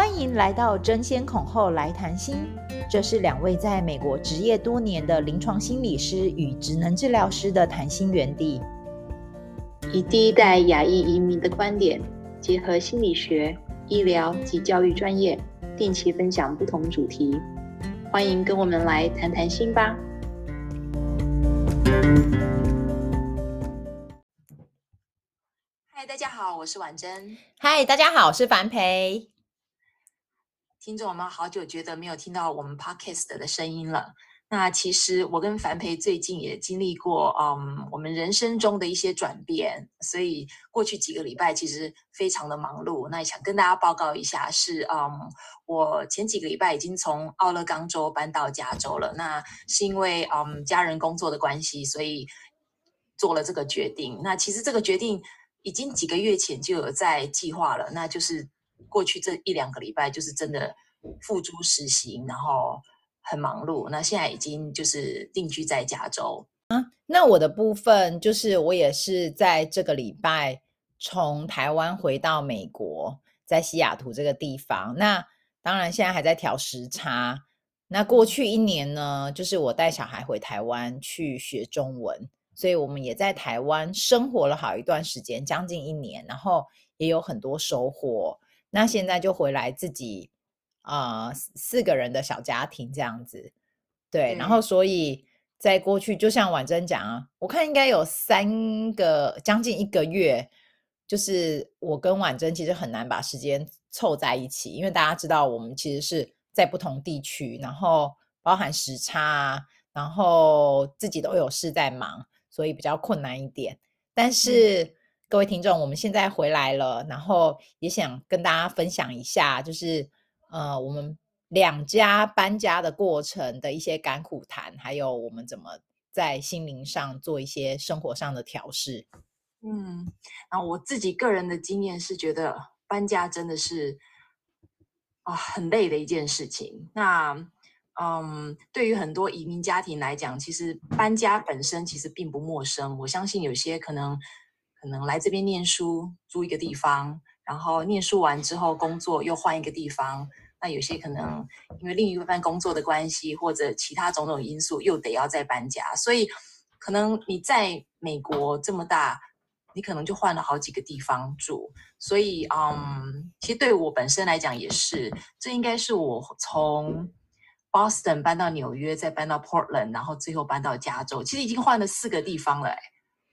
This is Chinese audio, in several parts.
欢迎来到争先恐后来谈心，这是两位在美国执业多年的临床心理师与职能治疗师的谈心园地，以第一代亚裔移民的观点，结合心理学、医疗及教育专业，定期分享不同主题。欢迎跟我们来谈谈心吧。嗨，大家好，我是婉珍。嗨，大家好，我是樊培。听众们，好久觉得没有听到我们 Podcast 的声音了。那其实我跟凡培最近也经历过，嗯，我们人生中的一些转变，所以过去几个礼拜其实非常的忙碌。那也想跟大家报告一下，是嗯，我前几个礼拜已经从奥勒冈州搬到加州了。那是因为嗯家人工作的关系，所以做了这个决定。那其实这个决定。已经几个月前就有在计划了，那就是过去这一两个礼拜，就是真的付诸实行，然后很忙碌。那现在已经就是定居在加州。啊，那我的部分就是我也是在这个礼拜从台湾回到美国，在西雅图这个地方。那当然现在还在调时差。那过去一年呢，就是我带小孩回台湾去学中文。所以我们也在台湾生活了好一段时间，将近一年，然后也有很多收获。那现在就回来自己啊、呃，四个人的小家庭这样子，对。嗯、然后所以在过去，就像婉珍讲啊，我看应该有三个将近一个月，就是我跟婉珍其实很难把时间凑在一起，因为大家知道我们其实是在不同地区，然后包含时差，然后自己都有事在忙。所以比较困难一点，但是、嗯、各位听众，我们现在回来了，然后也想跟大家分享一下，就是呃，我们两家搬家的过程的一些甘苦谈，还有我们怎么在心灵上做一些生活上的调试。嗯，然后我自己个人的经验是觉得搬家真的是啊很累的一件事情。那嗯，对于很多移民家庭来讲，其实搬家本身其实并不陌生。我相信有些可能可能来这边念书，租一个地方，然后念书完之后工作又换一个地方。那有些可能因为另一半工作的关系，或者其他种种因素，又得要再搬家。所以可能你在美国这么大，你可能就换了好几个地方住。所以嗯，其实对我本身来讲也是，这应该是我从。Boston 搬到纽约，再搬到 Portland，然后最后搬到加州，其实已经换了四个地方了。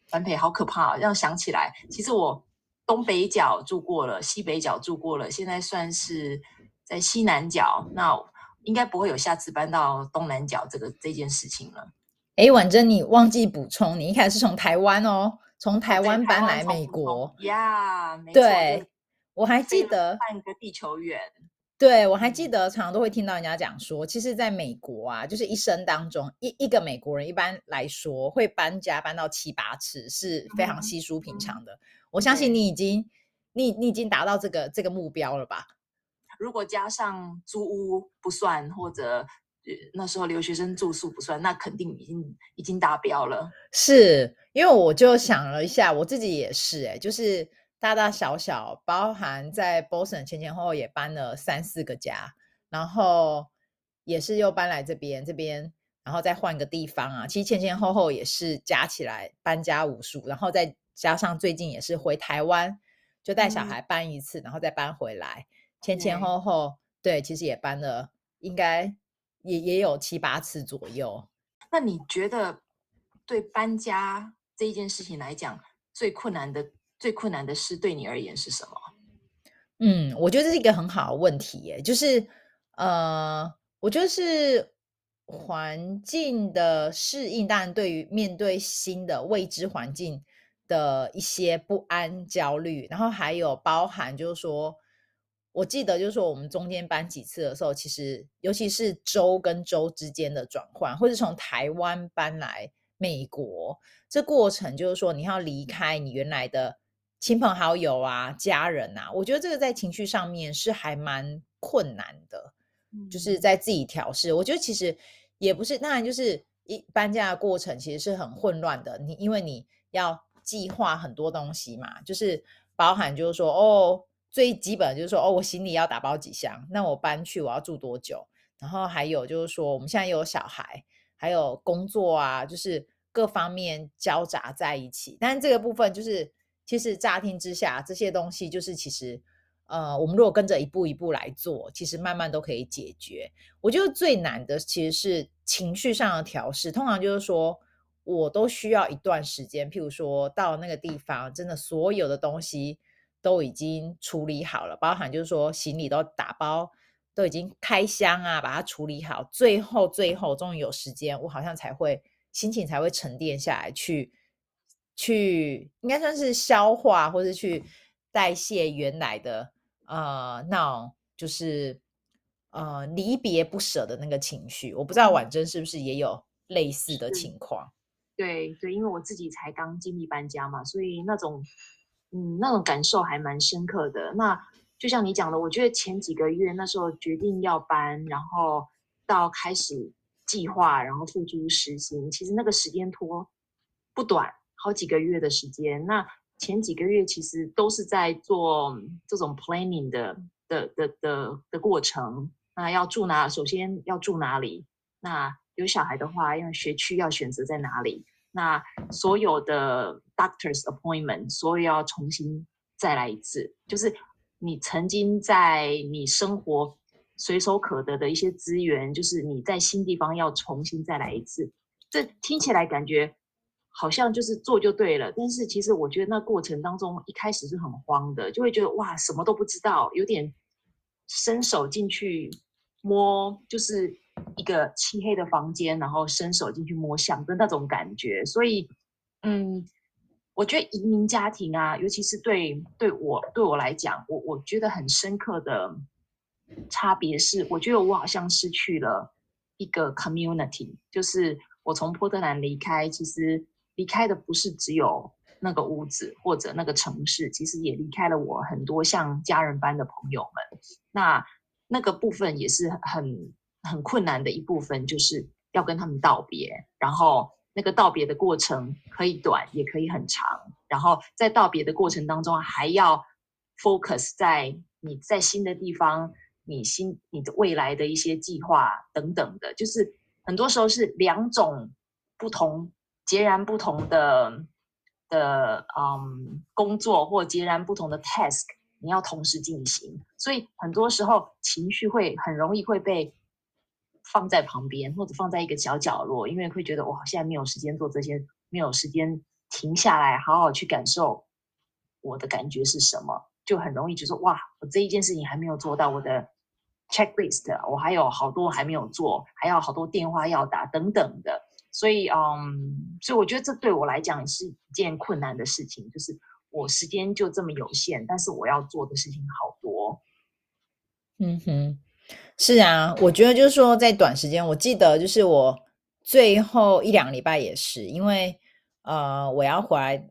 凡培好可怕啊！这样想起来，其实我东北角住过了，西北角住过了，现在算是在西南角。那应该不会有下次搬到东南角这个这件事情了。哎，婉珍，你忘记补充，你一开始是从台湾哦，从台湾搬来美国呀？对，我还记得半个地球远。对，我还记得，常常都会听到人家讲说，其实在美国啊，就是一生当中，一一个美国人一般来说会搬家搬到七八次是非常稀疏平常的。嗯、我相信你已经，你你已经达到这个这个目标了吧？如果加上租屋不算，或者那时候留学生住宿不算，那肯定已经已经达标了。是因为我就想了一下，我自己也是、欸，哎，就是。大大小小，包含在 Boston 前前后后也搬了三四个家，然后也是又搬来这边，这边然后再换个地方啊。其实前前后后也是加起来搬家无数，然后再加上最近也是回台湾，就带小孩搬一次，嗯、然后再搬回来，前前后后对，其实也搬了，应该也也有七八次左右。那你觉得对搬家这一件事情来讲，最困难的？最困难的事对你而言是什么？嗯，我觉得这是一个很好的问题耶，就是呃，我觉得是环境的适应，当然对于面对新的未知环境的一些不安、焦虑，然后还有包含就是说，我记得就是说我们中间搬几次的时候，其实尤其是州跟州之间的转换，或者从台湾搬来美国，这过程就是说你要离开你原来的。亲朋好友啊，家人啊，我觉得这个在情绪上面是还蛮困难的，嗯、就是在自己调试。我觉得其实也不是，当然就是一搬家的过程其实是很混乱的。你因为你要计划很多东西嘛，就是包含就是说哦，最基本就是说，哦，我行李要打包几箱，那我搬去我要住多久？然后还有就是说，我们现在有小孩，还有工作啊，就是各方面交杂在一起。但是这个部分就是，其实乍听之下，这些东西就是其实，呃，我们如果跟着一步一步来做，其实慢慢都可以解决。我觉得最难的其实是情绪上的调试，通常就是说。我都需要一段时间，譬如说到那个地方，真的所有的东西都已经处理好了，包含就是说行李都打包，都已经开箱啊，把它处理好，最后最后终于有时间，我好像才会心情才会沉淀下来，去去应该算是消化或者去代谢原来的呃那种就是呃离别不舍的那个情绪。我不知道婉珍是不是也有类似的情况。对对，因为我自己才刚经历搬家嘛，所以那种嗯那种感受还蛮深刻的。那就像你讲的，我觉得前几个月那时候决定要搬，然后到开始计划，然后付诸实行，其实那个时间拖不短，好几个月的时间。那前几个月其实都是在做这种 planning 的的的的的过程。那要住哪？首先要住哪里？那有小孩的话，因为学区要选择在哪里，那所有的 doctor's appointment，所有要重新再来一次。就是你曾经在你生活随手可得的一些资源，就是你在新地方要重新再来一次。这听起来感觉好像就是做就对了，但是其实我觉得那过程当中一开始是很慌的，就会觉得哇，什么都不知道，有点伸手进去摸，就是。一个漆黑的房间，然后伸手进去摸象的那种感觉，所以，嗯，我觉得移民家庭啊，尤其是对对我对我来讲，我我觉得很深刻的差别是，我觉得我好像失去了一个 community，就是我从波特兰离开，其实离开的不是只有那个屋子或者那个城市，其实也离开了我很多像家人般的朋友们，那那个部分也是很。很困难的一部分就是要跟他们道别，然后那个道别的过程可以短，也可以很长。然后在道别的过程当中，还要 focus 在你在新的地方，你新你的未来的一些计划等等的，就是很多时候是两种不同、截然不同的的嗯工作，或截然不同的 task，你要同时进行。所以很多时候情绪会很容易会被。放在旁边，或者放在一个小角落，因为会觉得哇，现在没有时间做这些，没有时间停下来好好去感受我的感觉是什么，就很容易就说哇，我这一件事情还没有做到，我的 checklist 我还有好多还没有做，还有好多电话要打等等的，所以嗯，所以我觉得这对我来讲是一件困难的事情，就是我时间就这么有限，但是我要做的事情好多，嗯哼。是啊，我觉得就是说，在短时间，我记得就是我最后一两个礼拜也是，因为呃，我要回来，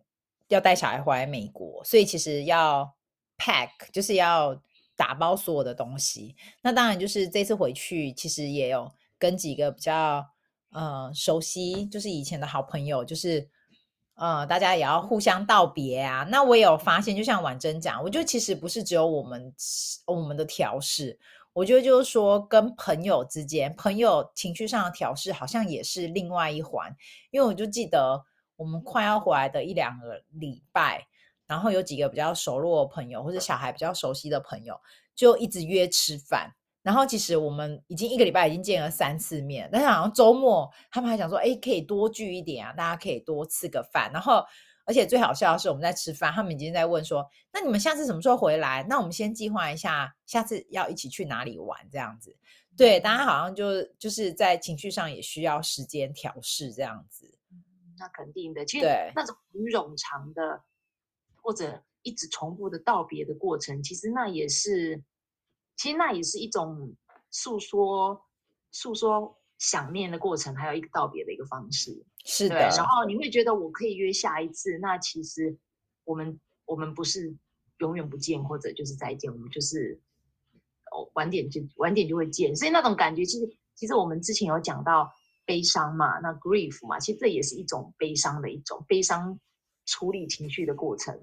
要带小孩回来美国，所以其实要 pack，就是要打包所有的东西。那当然就是这次回去，其实也有跟几个比较呃熟悉，就是以前的好朋友，就是呃大家也要互相道别啊。那我也有发现，就像婉珍讲，我觉得其实不是只有我们我们的调试。我觉得就是说，跟朋友之间，朋友情绪上的调试好像也是另外一环。因为我就记得我们快要回来的一两个礼拜，然后有几个比较熟络的朋友，或者小孩比较熟悉的朋友，就一直约吃饭。然后其实我们已经一个礼拜已经见了三次面，但是好像周末他们还想说，哎，可以多聚一点啊，大家可以多吃个饭。然后。而且最好笑的是，我们在吃饭，他们已经在问说：“那你们下次什么时候回来？那我们先计划一下，下次要一起去哪里玩？”这样子，对，大家好像就就是在情绪上也需要时间调试，这样子。那肯定的，其实那种很冗长的或者一直重复的道别的过程，其实那也是，其实那也是一种诉说，诉说。想念的过程，还有一个道别的一个方式，是的。然后你会觉得我可以约下一次，那其实我们我们不是永远不见，或者就是再见，我们就是哦晚点就晚点就会见。所以那种感觉，其实其实我们之前有讲到悲伤嘛，那 grief 嘛，其实这也是一种悲伤的一种悲伤处理情绪的过程。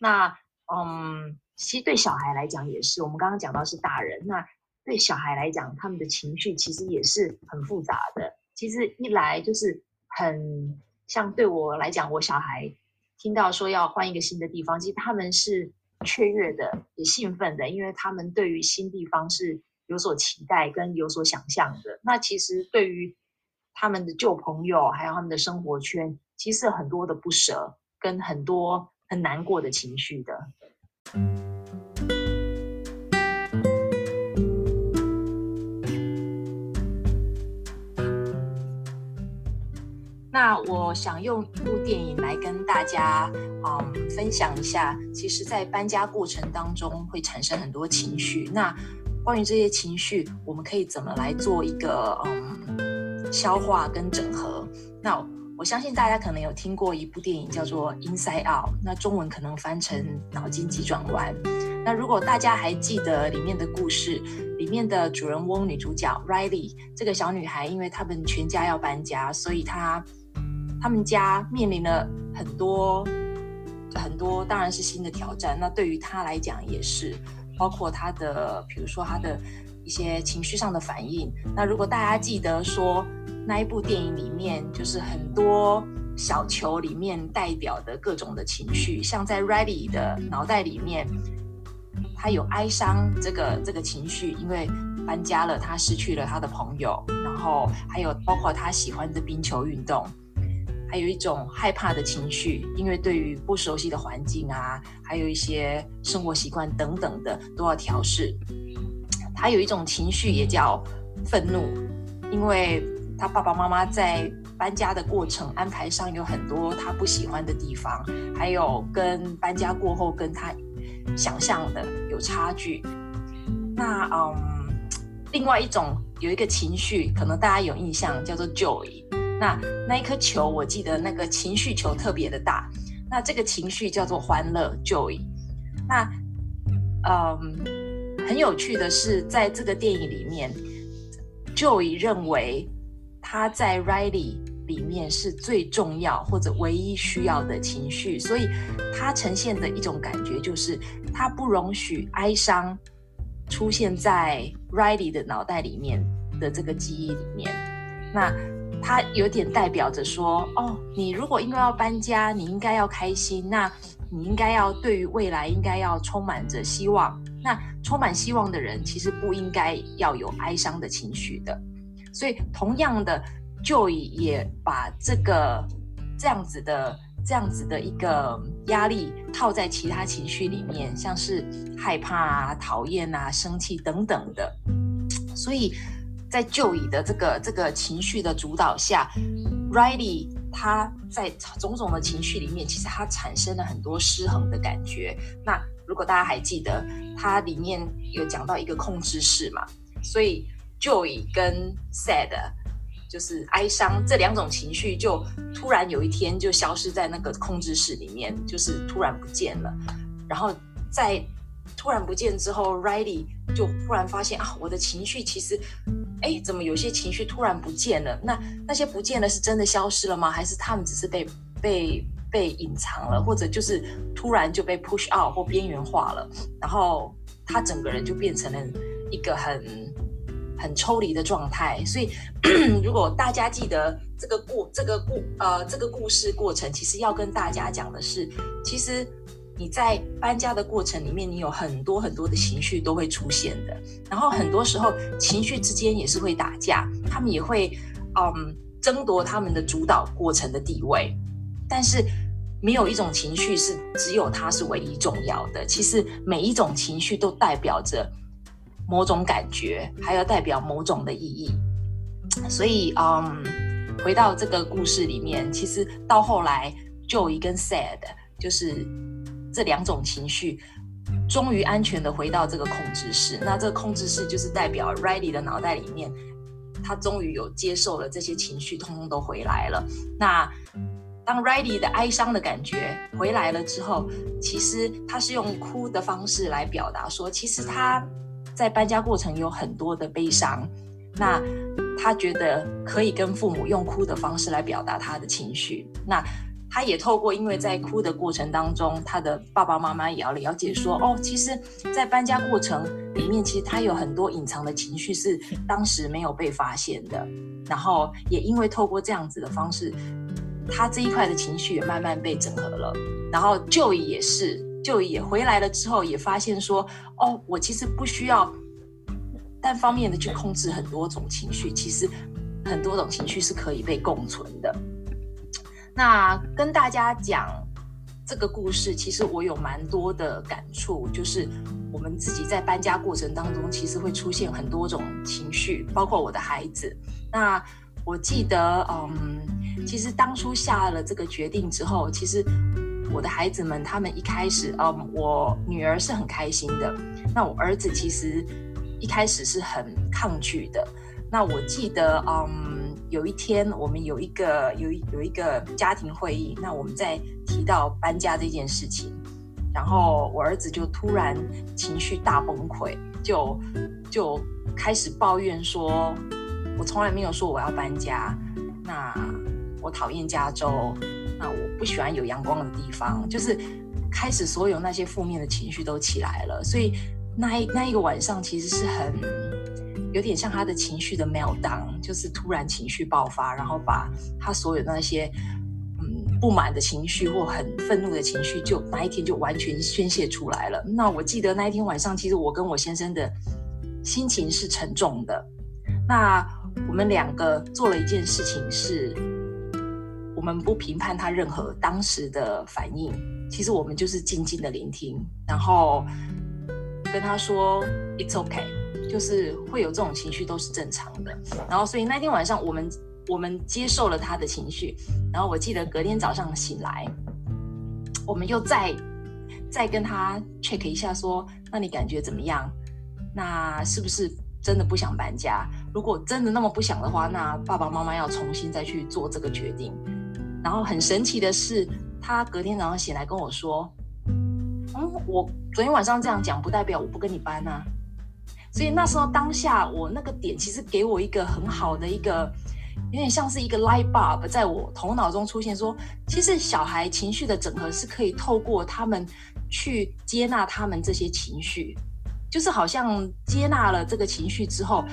那嗯，其实对小孩来讲也是，我们刚刚讲到是大人，那对小孩来讲，他们的情绪其实也是很复杂的。其实一来就是很像对我来讲，我小孩听到说要换一个新的地方，其实他们是雀跃的，也兴奋的，因为他们对于新地方是有所期待跟有所想象的。那其实对于他们的旧朋友，还有他们的生活圈，其实很多的不舍，跟很多很难过的情绪的。那我想用一部电影来跟大家嗯分享一下，其实，在搬家过程当中会产生很多情绪。那关于这些情绪，我们可以怎么来做一个嗯？消化跟整合。那我相信大家可能有听过一部电影叫做《Inside Out》，那中文可能翻成《脑筋急转弯》。那如果大家还记得里面的故事，里面的主人翁女主角 Riley 这个小女孩，因为他们全家要搬家，所以她他们家面临了很多很多，当然是新的挑战。那对于他来讲也是，包括他的，比如说他的。一些情绪上的反应。那如果大家记得说那一部电影里面，就是很多小球里面代表的各种的情绪，像在 Riley 的脑袋里面，他有哀伤这个这个情绪，因为搬家了，他失去了他的朋友，然后还有包括他喜欢的冰球运动，还有一种害怕的情绪，因为对于不熟悉的环境啊，还有一些生活习惯等等的都要调试。他有一种情绪也叫愤怒，因为他爸爸妈妈在搬家的过程安排上有很多他不喜欢的地方，还有跟搬家过后跟他想象的有差距。那嗯，另外一种有一个情绪，可能大家有印象，叫做 joy。那那一颗球，我记得那个情绪球特别的大。那这个情绪叫做欢乐 joy。那嗯。很有趣的是，在这个电影里面，Joy 认为他在 Riley 里面是最重要或者唯一需要的情绪，所以他呈现的一种感觉就是他不容许哀伤出现在 Riley 的脑袋里面的这个记忆里面。那它有点代表着说：“哦，你如果因为要搬家，你应该要开心。那你应该要对于未来应该要充满着希望。”那充满希望的人，其实不应该要有哀伤的情绪的。所以，同样的，Joey 也把这个这样子的、这样子的一个压力套在其他情绪里面，像是害怕啊、讨厌啊、生气等等的。所以在 Joey 的这个这个情绪的主导下，Riley 他在种种的情绪里面，其实他产生了很多失衡的感觉。那如果大家还记得，它里面有讲到一个控制室嘛，所以 joy 跟 sad 就是哀伤这两种情绪，就突然有一天就消失在那个控制室里面，就是突然不见了。然后在突然不见之后，Riley 就忽然发现啊，我的情绪其实，哎，怎么有些情绪突然不见了？那那些不见了是真的消失了吗？还是他们只是被被？被隐藏了，或者就是突然就被 push out 或边缘化了，然后他整个人就变成了一个很很抽离的状态。所以，如果大家记得这个故这个故呃这个故事过程，其实要跟大家讲的是，其实你在搬家的过程里面，你有很多很多的情绪都会出现的，然后很多时候情绪之间也是会打架，他们也会嗯争夺他们的主导过程的地位。但是没有一种情绪是只有它是唯一重要的。其实每一种情绪都代表着某种感觉，还有代表某种的意义。所以，嗯，回到这个故事里面，其实到后来，Joey 跟 Sad 就是这两种情绪，终于安全的回到这个控制室。那这个控制室就是代表 Riley 的脑袋里面，他终于有接受了这些情绪，通通都回来了。那当 Riley 的哀伤的感觉回来了之后，其实他是用哭的方式来表达说，其实他在搬家过程有很多的悲伤，那他觉得可以跟父母用哭的方式来表达他的情绪。那他也透过，因为在哭的过程当中，他的爸爸妈妈也要了解说，哦，其实，在搬家过程里面，其实他有很多隐藏的情绪是当时没有被发现的。然后也因为透过这样子的方式，他这一块的情绪也慢慢被整合了。然后 Joey 也是，Joey 也回来了之后，也发现说，哦，我其实不需要单方面的去控制很多种情绪，其实很多种情绪是可以被共存的。那跟大家讲这个故事，其实我有蛮多的感触，就是我们自己在搬家过程当中，其实会出现很多种情绪，包括我的孩子。那我记得，嗯，其实当初下了这个决定之后，其实我的孩子们他们一开始，嗯，我女儿是很开心的，那我儿子其实一开始是很抗拒的。那我记得，嗯。有一天，我们有一个有一有一个家庭会议，那我们在提到搬家这件事情，然后我儿子就突然情绪大崩溃，就就开始抱怨说：“我从来没有说我要搬家，那我讨厌加州，那我不喜欢有阳光的地方。”就是开始所有那些负面的情绪都起来了，所以那一那一个晚上其实是很。有点像他的情绪的 meltdown，就是突然情绪爆发，然后把他所有那些嗯不满的情绪或很愤怒的情绪，就那一天就完全宣泄出来了。那我记得那一天晚上，其实我跟我先生的心情是沉重的。那我们两个做了一件事情是，我们不评判他任何当时的反应，其实我们就是静静的聆听，然后跟他说 “It's okay”。就是会有这种情绪都是正常的，然后所以那天晚上我们我们接受了他的情绪，然后我记得隔天早上醒来，我们又再再跟他 check 一下说，那你感觉怎么样？那是不是真的不想搬家？如果真的那么不想的话，那爸爸妈妈要重新再去做这个决定。然后很神奇的是，他隔天早上醒来跟我说，嗯，我昨天晚上这样讲不代表我不跟你搬啊。所以那时候当下我那个点其实给我一个很好的一个，有点像是一个 light bulb 在我头脑中出现，说其实小孩情绪的整合是可以透过他们去接纳他们这些情绪，就是好像接纳了这个情绪之后，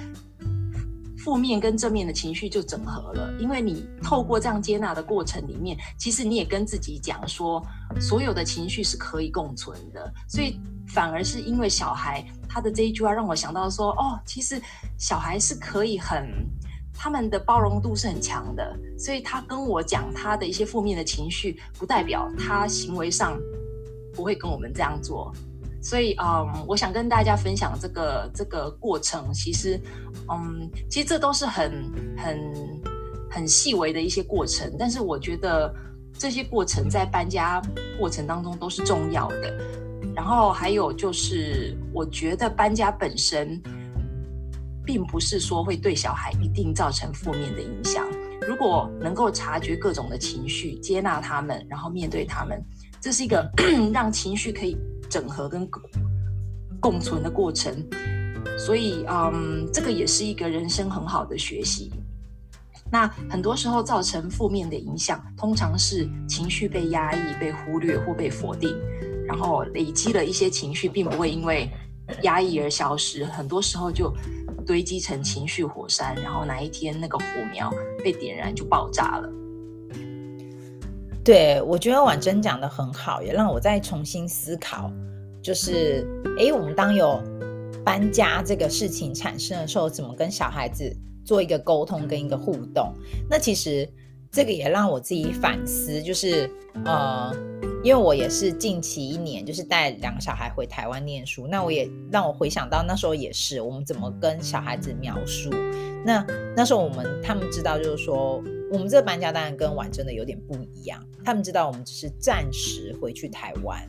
负面跟正面的情绪就整合了，因为你透过这样接纳的过程里面，其实你也跟自己讲说，所有的情绪是可以共存的，所以反而是因为小孩。他的这一句话让我想到说，哦，其实小孩是可以很，他们的包容度是很强的，所以他跟我讲他的一些负面的情绪，不代表他行为上不会跟我们这样做。所以，嗯，我想跟大家分享这个这个过程，其实，嗯，其实这都是很很很细微的一些过程，但是我觉得这些过程在搬家过程当中都是重要的。然后还有就是，我觉得搬家本身，并不是说会对小孩一定造成负面的影响。如果能够察觉各种的情绪，接纳他们，然后面对他们，这是一个 让情绪可以整合跟共存的过程。所以，嗯，这个也是一个人生很好的学习。那很多时候造成负面的影响，通常是情绪被压抑、被忽略或被否定。然后累积了一些情绪，并不会因为压抑而消失，很多时候就堆积成情绪火山，然后哪一天那个火苗被点燃就爆炸了。对，我觉得婉珍讲得很好，也让我再重新思考，就是诶，我们当有搬家这个事情产生的时候，怎么跟小孩子做一个沟通跟一个互动？那其实。这个也让我自己反思，就是呃，因为我也是近期一年，就是带两个小孩回台湾念书，那我也让我回想到那时候也是，我们怎么跟小孩子描述？那那时候我们他们知道，就是说我们这个搬家当然跟婉真的有点不一样，他们知道我们只是暂时回去台湾。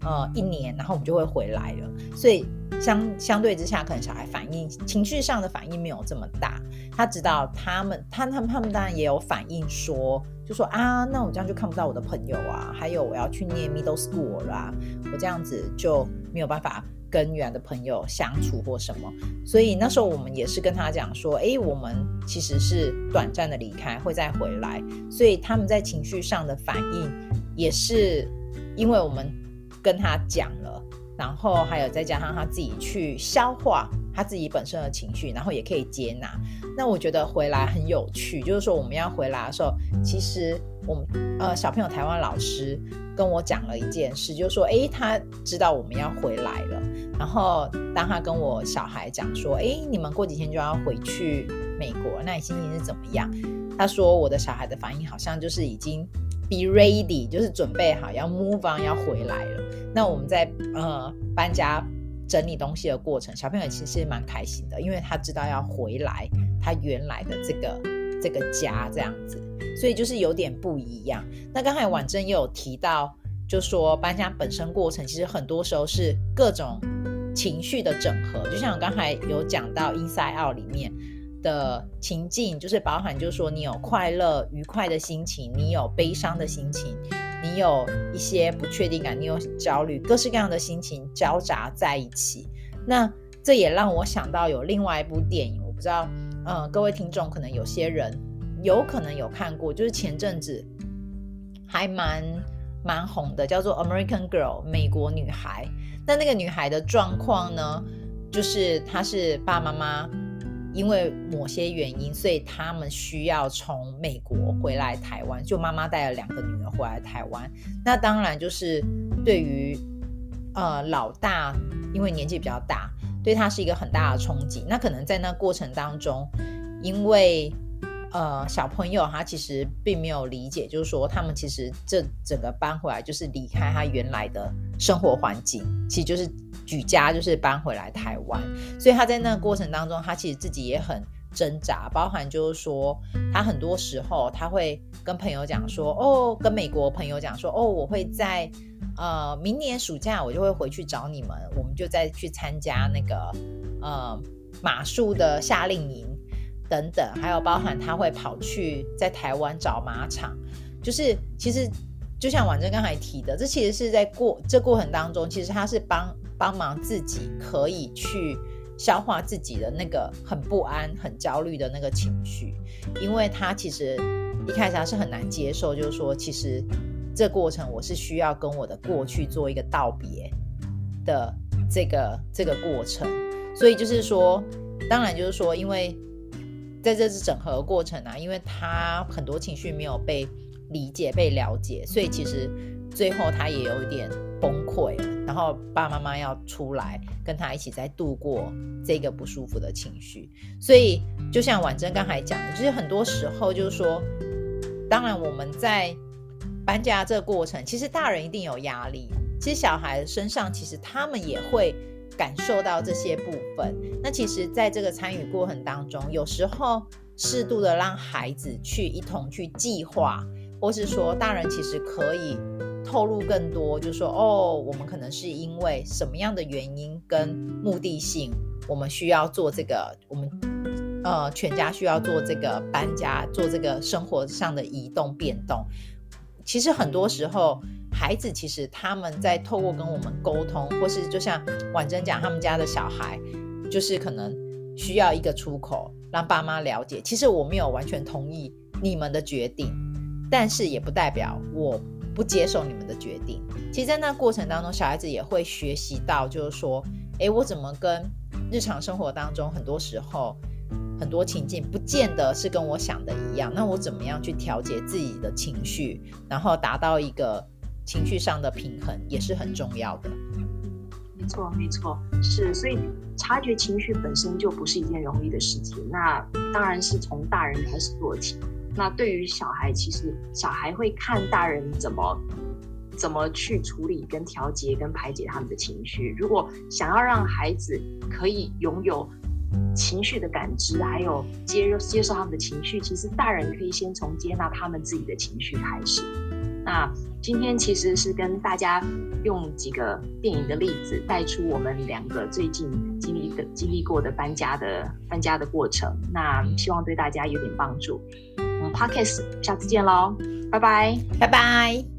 呃，一年，然后我们就会回来了，所以相相对之下，可能小孩反应情绪上的反应没有这么大。他知道他们，他他们他们当然也有反应说，就说啊，那我这样就看不到我的朋友啊，还有我要去念 middle school 啦，我这样子就没有办法跟原来的朋友相处或什么。所以那时候我们也是跟他讲说，诶，我们其实是短暂的离开，会再回来。所以他们在情绪上的反应也是因为我们跟他讲了，然后还有再加上他自己去消化。他自己本身的情绪，然后也可以接纳。那我觉得回来很有趣，就是说我们要回来的时候，其实我们呃小朋友台湾老师跟我讲了一件事，就是说，诶，他知道我们要回来了。然后当他跟我小孩讲说，诶，你们过几天就要回去美国，那你心情是怎么样？他说我的小孩的反应好像就是已经 be ready，就是准备好要 move on 要回来了。那我们在呃搬家。整理东西的过程，小朋友其实蛮开心的，因为他知道要回来他原来的这个这个家这样子，所以就是有点不一样。那刚才婉珍也有提到，就说搬家本身过程其实很多时候是各种情绪的整合，就像我刚才有讲到《Inside Out》里面的情境，就是包含就是说你有快乐愉快的心情，你有悲伤的心情。你有一些不确定感，你有焦虑，各式各样的心情交杂在一起。那这也让我想到有另外一部电影，我不知道，呃，各位听众可能有些人有可能有看过，就是前阵子还蛮蛮红的，叫做《American Girl》美国女孩。那那个女孩的状况呢，就是她是爸爸妈妈。因为某些原因，所以他们需要从美国回来台湾。就妈妈带了两个女儿回来台湾。那当然就是对于呃老大，因为年纪比较大，对他是一个很大的冲击。那可能在那过程当中，因为呃小朋友他其实并没有理解，就是说他们其实这整个搬回来就是离开他原来的生活环境，其实就是。举家就是搬回来台湾，所以他在那个过程当中，他其实自己也很挣扎，包含就是说，他很多时候他会跟朋友讲说，哦，跟美国朋友讲说，哦，我会在呃明年暑假我就会回去找你们，我们就再去参加那个呃马术的夏令营等等，还有包含他会跑去在台湾找马场，就是其实就像婉珍刚才提的，这其实是在过这过程当中，其实他是帮。帮忙自己可以去消化自己的那个很不安、很焦虑的那个情绪，因为他其实一开始他是很难接受，就是说，其实这过程我是需要跟我的过去做一个道别的这个这个过程，所以就是说，当然就是说，因为在这次整合的过程啊，因为他很多情绪没有被理解、被了解，所以其实最后他也有一点崩溃了。然后爸爸妈妈要出来跟他一起再度过这个不舒服的情绪，所以就像婉珍刚才讲的，就是很多时候就是说，当然我们在搬家这个过程，其实大人一定有压力，其实小孩身上其实他们也会感受到这些部分。那其实在这个参与过程当中，有时候适度的让孩子去一同去计划，或是说大人其实可以。透露更多，就是说哦，我们可能是因为什么样的原因跟目的性，我们需要做这个，我们呃全家需要做这个搬家，做这个生活上的移动变动。其实很多时候，孩子其实他们在透过跟我们沟通，或是就像婉珍讲，他们家的小孩就是可能需要一个出口，让爸妈了解。其实我没有完全同意你们的决定，但是也不代表我。不接受你们的决定，其实，在那过程当中，小孩子也会学习到，就是说，诶，我怎么跟日常生活当中很多时候很多情境，不见得是跟我想的一样。那我怎么样去调节自己的情绪，然后达到一个情绪上的平衡，也是很重要的。没错，没错，是。所以，察觉情绪本身就不是一件容易的事情。那当然是从大人开始做起。那对于小孩，其实小孩会看大人怎么怎么去处理、跟调节、跟排解他们的情绪。如果想要让孩子可以拥有情绪的感知，还有接接受他们的情绪，其实大人可以先从接纳他们自己的情绪开始。那今天其实是跟大家用几个电影的例子，带出我们两个最近经历的经历过的搬家的搬家的过程。那希望对大家有点帮助。Podcast，下次见喽，拜拜，拜拜。